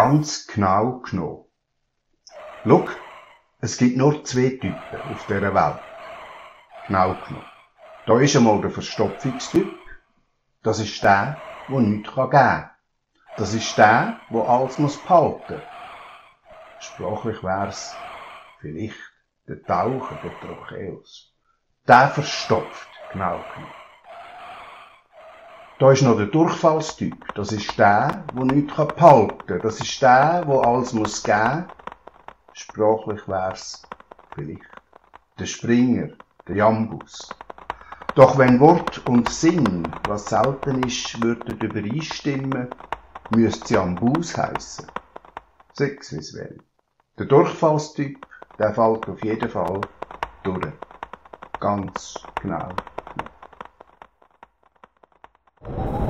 ganz genau genommen. Schau, es gibt nur zwei Typen auf dieser Welt. Genau genommen. Da ist einmal der Verstopfungstyp. Das ist der, der nichts geben kann. Das ist der, der alles muss behalten. Sprachlich wär's vielleicht der Taucher, der Trocheus. Der verstopft, genau genommen. Da ist noch der Durchfallstyp. Das ist der, der nichts behalten kann. Das ist der, der alles muss geben. Sprachlich wär's vielleicht der Springer, der Jambus. Doch wenn Wort und Sinn, was selten ist, würden übereinstimmen, müsste sie Ambus heissen. Sechs wie's will. Der Durchfallstyp, der fällt auf jeden Fall durch. Ganz genau. Thank you.